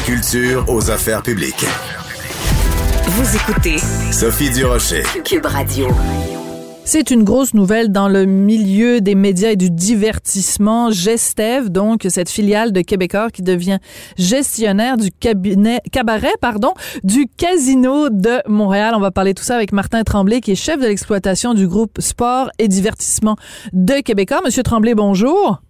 La culture aux affaires publiques. Vous écoutez Sophie Durocher. Cube Radio. C'est une grosse nouvelle dans le milieu des médias et du divertissement. Gestev, donc cette filiale de Québécois qui devient gestionnaire du cabinet cabaret, pardon, du Casino de Montréal. On va parler tout ça avec Martin Tremblay, qui est chef de l'exploitation du groupe Sport et Divertissement de Québécois. Monsieur Tremblay, bonjour.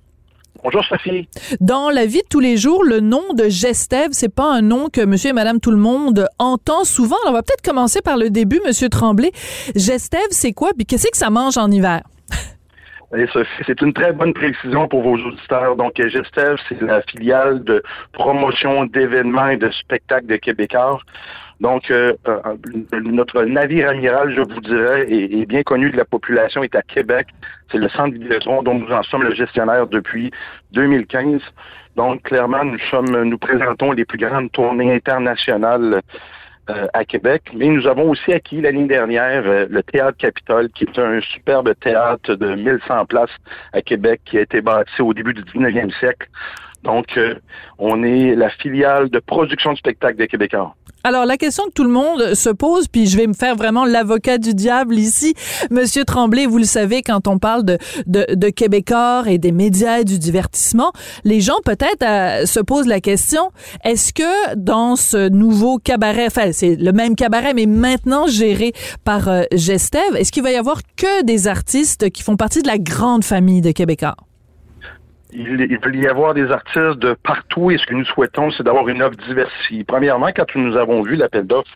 Bonjour Sophie. Dans la vie de tous les jours, le nom de Gestev, c'est pas un nom que monsieur et madame tout le monde entend souvent. Alors, on va peut-être commencer par le début, monsieur Tremblay. Gestev, c'est quoi? Puis qu'est-ce que ça mange en hiver? Sophie, c'est une très bonne précision pour vos auditeurs. Donc, Gestev, c'est la filiale de promotion d'événements et de spectacles de Québécois. Donc, euh, euh, notre navire amiral, je vous dirais, est, bien connu de la population, est à Québec. C'est le centre Vidéotron dont nous en sommes le gestionnaire depuis 2015. Donc, clairement, nous sommes, nous présentons les plus grandes tournées internationales euh, à Québec, mais nous avons aussi acquis l'année dernière euh, le Théâtre Capitole, qui est un superbe théâtre de 1100 places à Québec, qui a été bâti au début du 19e siècle. Donc, euh, on est la filiale de production de spectacles des Québécois. Alors, la question que tout le monde se pose, puis je vais me faire vraiment l'avocat du diable ici. Monsieur Tremblay, vous le savez, quand on parle de, de, de Québécois et des médias et du divertissement, les gens peut-être euh, se posent la question, est-ce que dans ce nouveau cabaret, enfin, c'est le même cabaret, mais maintenant géré par euh, Gestev, est-ce qu'il va y avoir que des artistes qui font partie de la grande famille de Québécois? Il, il peut y avoir des artistes de partout et ce que nous souhaitons, c'est d'avoir une offre diversifiée. Premièrement, quand nous avons vu l'appel d'offres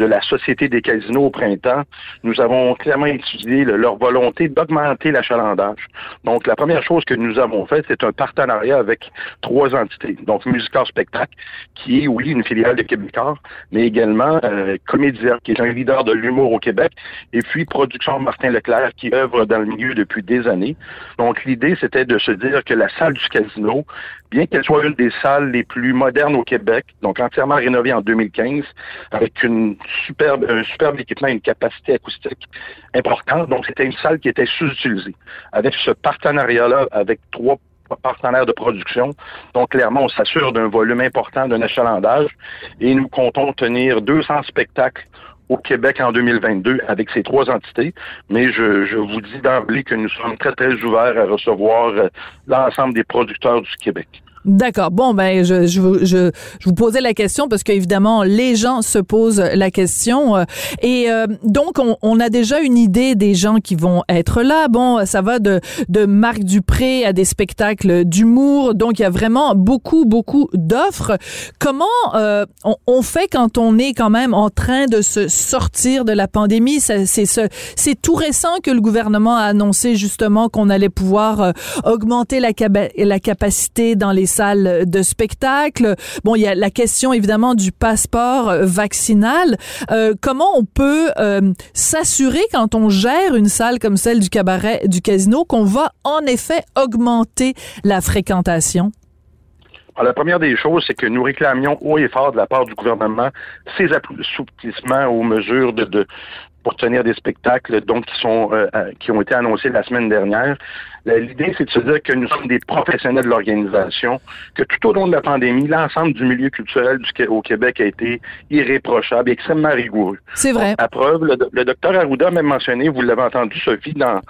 de la Société des casinos au printemps, nous avons clairement étudié le, leur volonté d'augmenter l'achalandage. Donc, la première chose que nous avons fait, c'est un partenariat avec trois entités. Donc, Musical Spectacle, qui est, oui, une filiale de Québécois, mais également euh, Comédia, qui est un leader de l'humour au Québec, et puis Production Martin Leclerc, qui œuvre dans le milieu depuis des années. Donc, l'idée, c'était de se dire que la salle du casino, bien qu'elle soit une des salles les plus modernes au Québec, donc entièrement rénovée en 2015, avec une superbe, un superbe équipement et une capacité acoustique importante. Donc, c'était une salle qui était sous-utilisée. Avec ce partenariat-là, avec trois partenaires de production. Donc, clairement, on s'assure d'un volume important, d'un achalandage, et nous comptons tenir 200 spectacles au Québec en 2022 avec ces trois entités, mais je, vous dis d'emblée que nous sommes très, très ouverts à recevoir euh, l'ensemble des producteurs du Québec. D'accord. Bon, ben, je, je, je, je, vous posais la question parce qu'évidemment, les gens se posent la question. Euh, et euh, donc, on, on, a déjà une idée des gens qui vont être là. Bon, ça va de, de Marc Dupré à des spectacles d'humour. Donc, il y a vraiment beaucoup, beaucoup d'offres. Comment euh, on, on, fait quand on est quand même en train de se sortir de la pandémie? C'est c'est tout récent que le gouvernement a annoncé justement qu'on allait pouvoir euh, augmenter la, la capacité dans les salles de spectacle. Bon, il y a la question évidemment du passeport vaccinal. Euh, comment on peut euh, s'assurer quand on gère une salle comme celle du cabaret du casino qu'on va en effet augmenter la fréquentation? La première des choses, c'est que nous réclamions haut et fort de la part du gouvernement ces assouplissements aux mesures de, pour tenir des spectacles donc qui sont euh, qui ont été annoncés la semaine dernière. L'idée, c'est de se dire que nous sommes des professionnels de l'organisation, que tout au long de la pandémie, l'ensemble du milieu culturel du, au Québec a été irréprochable extrêmement rigoureux. C'est vrai. À preuve, le, le docteur Arruda m'a mentionné, vous l'avez entendu, Sophie, dans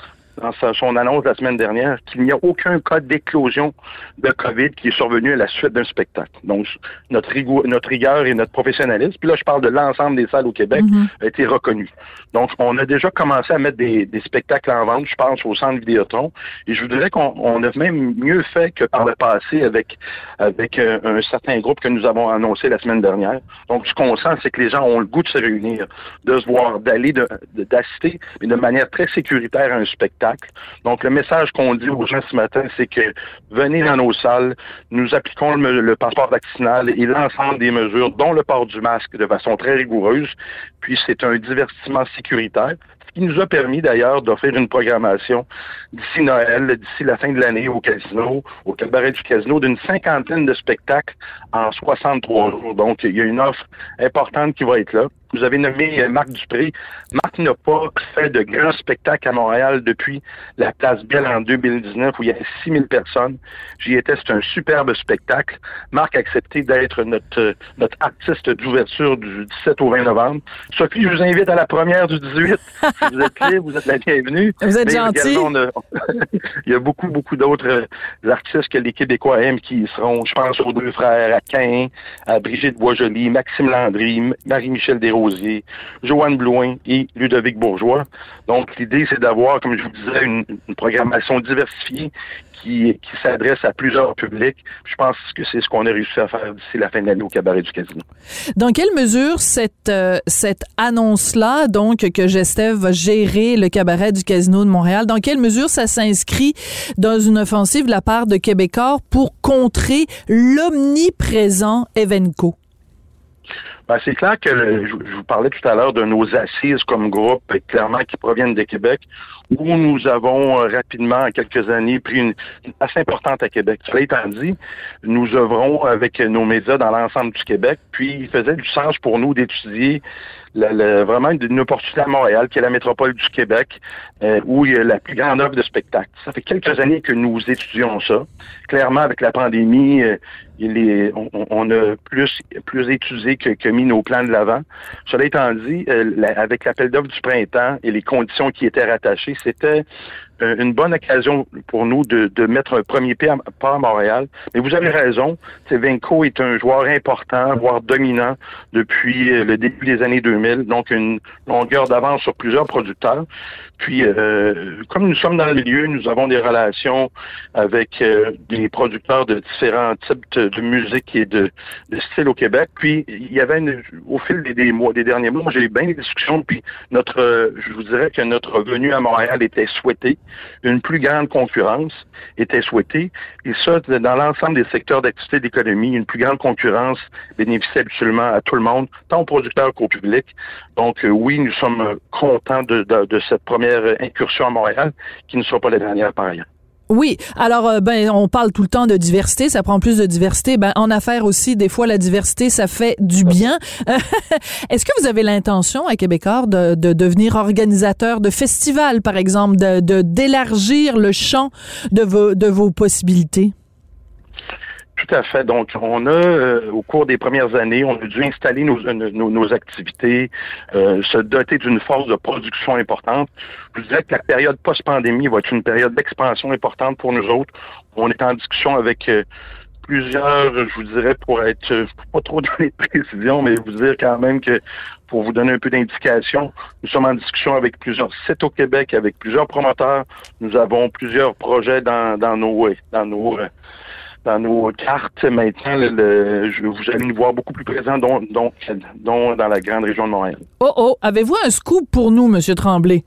dans son annonce la semaine dernière qu'il n'y a aucun cas d'éclosion de COVID qui est survenu à la suite d'un spectacle. Donc, notre, notre rigueur et notre professionnalisme, puis là, je parle de l'ensemble des salles au Québec, a été reconnu. Donc, on a déjà commencé à mettre des, des spectacles en vente, je pense, au centre Vidéotron. Et je vous dirais qu'on on a même mieux fait que par le passé avec, avec euh, un certain groupe que nous avons annoncé la semaine dernière. Donc, ce qu'on sent, c'est que les gens ont le goût de se réunir, de se voir, d'aller, d'assister, mais de manière très sécuritaire à un spectacle. Donc, le message qu'on dit aux gens ce matin, c'est que venez dans nos salles, nous appliquons le, passeport vaccinal et l'ensemble des mesures, dont le port du masque de façon très rigoureuse, puis c'est un divertissement sécuritaire. Ce qui nous a permis d'ailleurs d'offrir une programmation d'ici Noël, d'ici la fin de l'année au casino, au cabaret du casino, d'une cinquantaine de spectacles en 63 jours. Donc, il y a une offre importante qui va être là. Vous avez nommé euh, Marc Dupré. Marc n'a pas fait de grands spectacles à Montréal depuis la Place Belle en 2019 où il y avait 6000 personnes. J'y étais, c'est un superbe spectacle. Marc a accepté d'être notre, euh, notre artiste d'ouverture du 17 au 20 novembre. Sophie, je vous invite à la première du 18. Si vous êtes libre, vous êtes la bienvenue. Vous êtes Mais gentil. il y a beaucoup, beaucoup d'autres euh, artistes que les Québécois aiment qui y seront. Je pense aux deux frères, à Cain, à Brigitte Boisjoli, Maxime Landry, Marie-Michel Desrosiers, Joanne Blouin et Ludovic Bourgeois. Donc, l'idée, c'est d'avoir, comme je vous disais, une, programmation diversifiée qui, qui s'adresse à plusieurs publics. Je pense que c'est ce qu'on a réussi à faire d'ici la fin de l'année au Cabaret du Casino. Dans quelle mesure cette, euh, cette annonce-là, donc, que Gestev va gérer le cabaret du Casino de Montréal, dans quelle mesure ça s'inscrit dans une offensive de la part de Québécois pour contrer l'omniprésent Evenco? Ben, c'est clair que le- je, je vous parlais tout à l'heure de nos assises comme groupe, euh, clairement qui proviennent de Québec, où nous avons euh, rapidement, en quelques années, pris une, place importante à Québec. Cela étant dit, nous œuvrons avec nos médias dans l'ensemble du Québec, puis il faisait du sens pour nous d'étudier la- la- vraiment une, opportunité à Montréal, qui est la métropole du Québec, euh, où il y a la plus grande offre de spectacles. Ça fait quelques années que nous étudions ça. Clairement, avec la pandémie, euh, il est, on, a plus, plus étudié que, que mis nos plans de l'avant. Cela étant dit, la- avec l'appel d'offres du printemps et les conditions qui étaient rattachées, c'était une bonne occasion pour nous de, de mettre un premier à, pas à Montréal. Mais vous avez raison, Venco est un joueur important, voire dominant depuis euh, le début des années 2000, donc une longueur d'avance sur plusieurs producteurs. Puis, euh, comme nous sommes dans le milieu, nous avons des relations avec euh, des producteurs de différents types de, musique et de, de styles au Québec. Puis, il y avait une- au fil des, des mois, des derniers mois, moi, j'ai eu bien des discussions. Puis, notre, euh, je vous dirais que notre venue à Montréal était souhaitée. Une plus grande concurrence était souhaitée. Et ça, dans l'ensemble des secteurs d'activité d'économie, une plus grande concurrence bénéficie absolument à tout le monde, tant aux producteurs qu'au public. Donc, euh, oui, nous sommes contents de, de- de cette première incursion à Montréal, qui ne sera pas la dernière par ailleurs. Oui, alors euh, ben on parle tout le temps de diversité, ça prend plus de diversité. Ben en affaires aussi, des fois la diversité ça fait du bien. Est-ce que vous avez l'intention à Québécois de, de devenir organisateur de festivals, par exemple, de- d'élargir le champ de vos de vos possibilités? Tout à fait. Donc, on a, euh, au cours des premières années, on a dû installer nos, euh, nos, nos activités, euh, se doter d'une force de production importante. Je vous dirais que la période post-pandémie va être une période d'expansion importante pour nous autres. On est en discussion avec euh, plusieurs, je vous dirais, pour être, euh, pas trop donner de précision, mais vous dire quand même que, pour vous donner un peu d'indication, nous sommes en discussion avec plusieurs sites au Québec, avec plusieurs promoteurs. Nous avons plusieurs projets dans, dans nos, dans nos, dans nos cartes maintenant. Le, le- je, vous allez nous voir beaucoup plus présents, dont, dont, dont dans la grande région de Montréal. Oh oh, avez-vous un scoop pour nous, Monsieur Tremblay?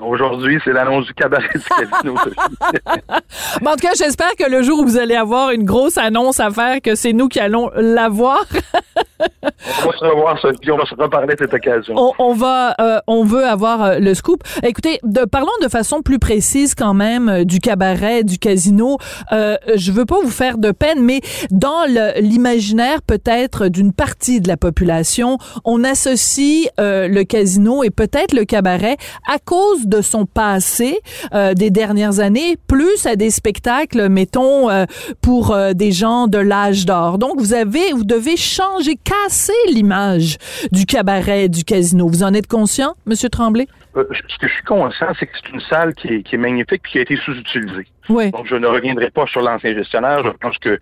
Aujourd'hui, c'est l'annonce du cabaret du casino. En tout cas, j'espère que le jour où vous allez avoir une grosse annonce à faire, que c'est nous qui allons l'avoir. on va se revoir, on va se reparler à cette occasion. on, on va, euh, on veut avoir euh, le scoop. Écoutez, de, parlons de façon plus précise quand même euh, du cabaret, du casino. Euh, je veux pas vous faire de peine, mais dans l'imaginaire peut-être d'une partie de la population, on associe euh, le casino et peut-être le cabaret à cause de son passé euh, des dernières années, plus à des spectacles, mettons, euh, pour des gens de l'âge d'or. Donc, vous avez, vous devez changer, casser l'image du cabaret, du casino. Vous en êtes conscient, Monsieur Tremblay? Euh, ce que je suis conscient, c'est que c'est une salle qui est, qui est magnifique et qui a été sous-utilisée. Oui. Donc, je ne reviendrai pas sur l'ancien gestionnaire. Je pense que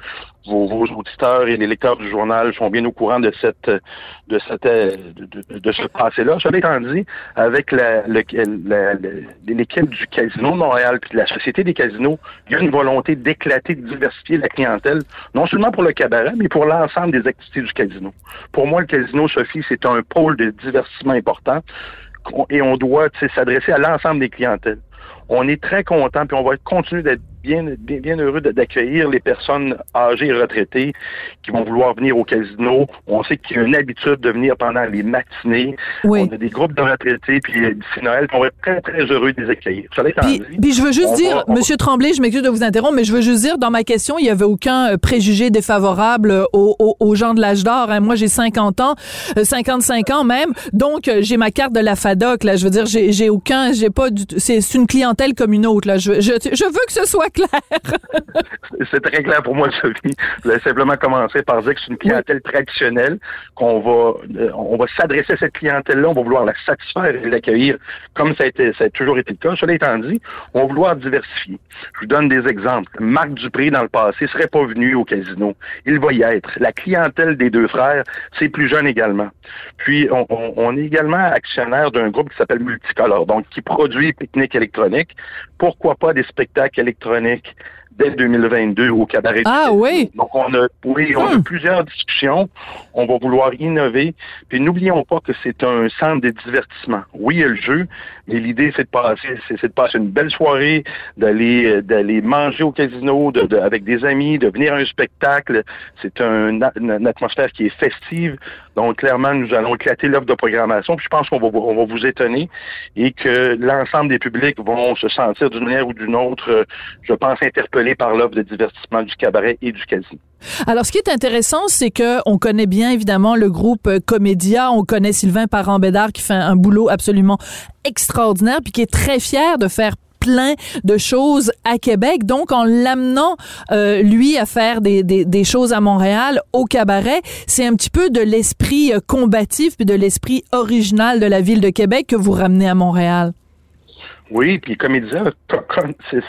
vos, vos auditeurs et les lecteurs du journal sont bien au courant de cette de cette de, ce passé-là. Cela étant dit, avec l'équipe du Casino de Montréal puis de la Société des casinos, il y a une volonté d'éclater, de diversifier la clientèle, non seulement pour le cabaret, mais pour l'ensemble des activités du casino. Pour moi, le casino, Sophie, c'est un pôle de divertissement important et on doit s'adresser à l'ensemble des clientèles. On est très content, puis on va continuer d'être bien, bien, bien heureux d'accueillir les personnes âgées et retraitées qui vont vouloir venir au casino. On sait qu'il y a une habitude de venir pendant les matinées. Oui. On a des groupes de retraités, puis euh, d'ici Noël, on va être très, très heureux de les accueillir. Puis, dit, puis je veux juste dire, va- Monsieur Tremblay, je m'excuse de vous interrompre, mais je veux juste dire, dans ma question, il n'y avait aucun euh, préjugé défavorable euh, aux, aux- aux gens de l'âge d'or. hein. Moi, j'ai 50 ans, euh, 55 ans même, donc j'ai ma carte de la FADOC. Là, je veux dire, j'ai aucun, j'ai pas du tout- c'est c'est une clientèle comme une autre. Là, je, je, je veux que ce soit clair. C'est très clair pour moi, Sophie. Je voulais simplement commencer par dire que c'est une clientèle traditionnelle, qu'on va, euh, on va s'adresser à cette clientèle-là, on va vouloir la satisfaire et l'accueillir comme ça a, été, ça a toujours été le cas. Cela étant dit, on va vouloir diversifier. Je vous donne des exemples. Marc Dupré, dans le passé, serait pas venu au casino. Il va y être. La clientèle des deux frères, c'est plus jeune également. Puis, on, on- on est également actionnaire d'un groupe qui s'appelle Multicolor, donc qui produit pique-nique électronique. Pourquoi pas des spectacles électroniques clinic dès 2022 au cabaret. Ah oui? Donc on a, oui, on a Hmm. plusieurs discussions. On va vouloir innover. Puis n'oublions pas que c'est un centre de divertissement. Oui, il y a le jeu, mais l'idée c'est de passer, c'est, de passer une belle soirée, d'aller, euh, d'aller manger au casino, de, de- avec des amis, de venir à un spectacle. C'est un, une, atmosphère qui est festive. Donc clairement, nous allons éclater l'offre de programmation. Puis je pense qu'on va, on va vous étonner et que l'ensemble des publics vont se sentir d'une manière ou d'une autre, euh, je pense, interpellés par l'offre de divertissement du cabaret et du casino. Alors, ce qui est intéressant, c'est que on connaît bien évidemment le groupe euh, Comédia, on connaît Sylvain Parent-Bédard qui fait un boulot absolument extraordinaire, puis qui est très fier de faire plein de choses à Québec. Donc, en l'amenant, euh, lui, à faire des, choses à Montréal, au cabaret, c'est un petit peu de l'esprit euh, combatif puis de l'esprit original de la ville de Québec que vous ramenez à Montréal. Oui, puis Comédia,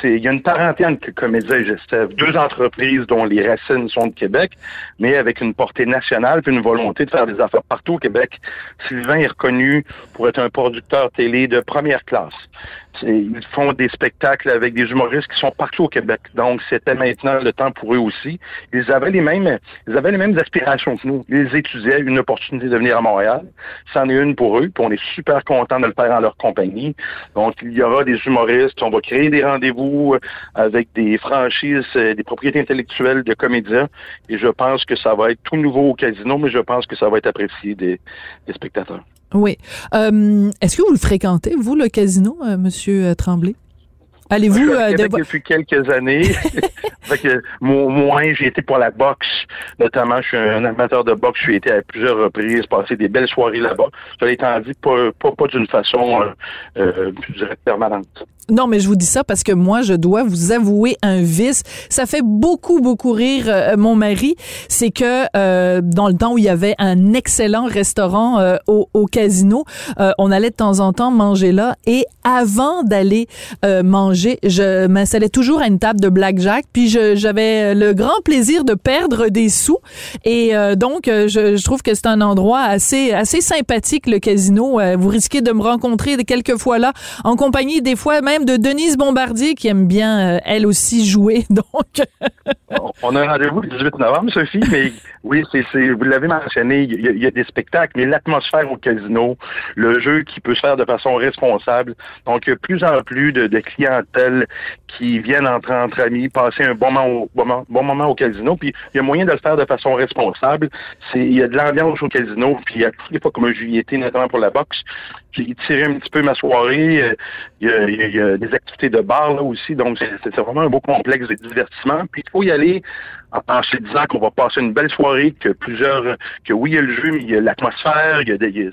il y a une quarantaine que Comédia et Gestev, deux entreprises dont les racines sont de Québec, mais avec une portée nationale puis une volonté de faire des affaires partout au Québec. Sylvain est reconnu pour être un producteur télé de première classe. Ils font des spectacles avec des humoristes qui sont partout au Québec. Donc, c'était maintenant le temps pour eux aussi. Ils avaient les mêmes, ils avaient les mêmes aspirations que nous. Ils étudiaient une opportunité de venir à Montréal. C'en est une pour eux, puis on est super content de le faire en leur compagnie. Donc, il y aura des humoristes, on va créer des rendez-vous euh, avec des franchises, euh, des propriétés intellectuelles de comédiens, et je pense que ça va être tout nouveau au casino, mais je pense que ça va être apprécié des spectateurs. Oui. Euh, Est-ce que vous le fréquentez, vous, le casino, euh, Monsieur euh, Tremblay? Allez-vous euh, de- depuis quelques années. fait que, mo- moins, j'ai été pour la boxe. Notamment, je suis un amateur de boxe. Suis été à plusieurs reprises, passé des belles soirées là-bas. Cela étant dit, pas, pas, pas d'une façon, euh, euh, je dirais, permanente. Non, mais je vous dis ça parce que moi, je dois vous avouer un vice. Ça fait beaucoup, beaucoup rire euh, mon mari. C'est que euh, dans le temps où il y avait un excellent restaurant euh, au, au casino, euh, on allait de temps en temps manger là. Et avant d'aller euh, manger, je m'installais toujours à une table de blackjack. Puis j'avais le grand plaisir de perdre des sous. Et euh, donc, je, je trouve que c'est un endroit assez, assez sympathique, le casino. Vous risquez de me rencontrer quelques fois là, en compagnie des fois même de Denise Bombardier, qui aime bien, euh, elle aussi, jouer. Donc, On- a un rendez-vous le 18 novembre, Sophie, mais oui, c'est, c'est, vous l'avez mentionné, il y, a, il y a des spectacles, mais l'atmosphère au casino, le jeu qui peut se faire de façon responsable. Donc, il y a de plus en plus de, de clientèle qui viennent entre, entre amis, passer un bon moment, au, bon, moment- bon moment au casino, puis il y a moyen de le faire de façon responsable. C'est, il y a de l'ambiance au casino, puis il y a toutes les fois comme j'y étais, notamment pour la boxe, j'ai tiré un petit peu ma soirée. euh, y a- il y a des activités de bar là aussi, donc c'est, vraiment un beau complexe de divertissement. Puis il faut y aller en se disant qu'on va passer une belle soirée, que plusieurs, que oui, il y a le jeu, mais il y a l'atmosphère, il y a des,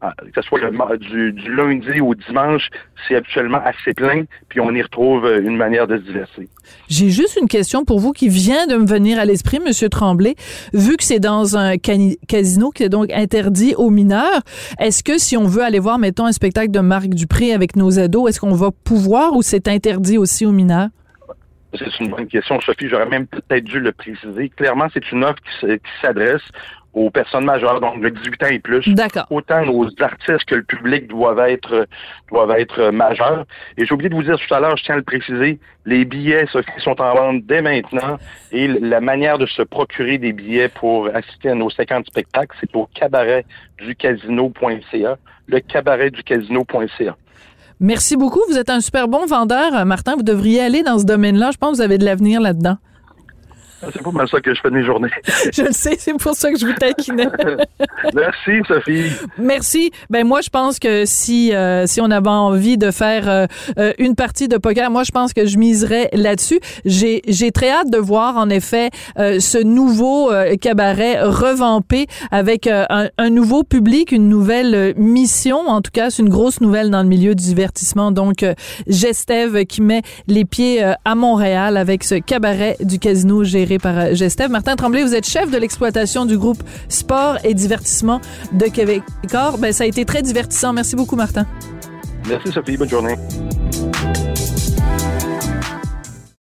ah, que ce soit le, du, du, lundi au dimanche, c'est habituellement assez plein, puis on y retrouve euh, une manière de se diverser. J'ai juste une question pour vous qui vient de me venir à l'esprit, Monsieur Tremblay. Vu que c'est dans un casino qui est donc interdit aux mineurs, est-ce que si on veut aller voir, mettons, un spectacle de Marc Dupré avec nos ados, est-ce qu'on va pouvoir ou c'est interdit aussi aux mineurs? C'est une bonne question, Sophie. J'aurais même peut-être dû le préciser. Clairement, c'est une offre qui s'adresse aux personnes majeures, donc de 18 ans et plus. D'accord. Autant aux artistes que le public doivent être doivent être majeurs. Et j'ai oublié de vous dire tout à l'heure, je tiens à le préciser, les billets, Sophie, sont en vente dès maintenant. Et la manière de se procurer des billets pour assister à nos 50 spectacles, c'est au cabaretducasino.ca. Le cabaretducasino.ca. Merci beaucoup. Vous êtes un super bon vendeur, euh, Martin. Vous devriez aller dans ce domaine-là. Je pense que vous avez de l'avenir là-dedans. C'est pas mal ça que je fais de mes journées. je le sais, c'est pour ça que je vous taquinais. Merci, Sophie. Merci. Ben moi, je pense que si euh, si on avait envie de faire euh, euh, une partie de poker, moi, je pense que je miserais là-dessus. J'ai j'ai très hâte de voir en effet ce nouveau cabaret revampé avec un, un, nouveau public, une nouvelle mission. En tout cas, c'est une grosse nouvelle dans le milieu du divertissement. Donc, Gestev qui met les pieds à Montréal avec ce cabaret du casino par euh, Gestev. Martin Tremblay, vous êtes chef de l'exploitation du groupe Sport et Divertissement de Québec. Ben, ça a été très divertissant. Merci beaucoup, Martin. Merci, Sophie. Bonne journée.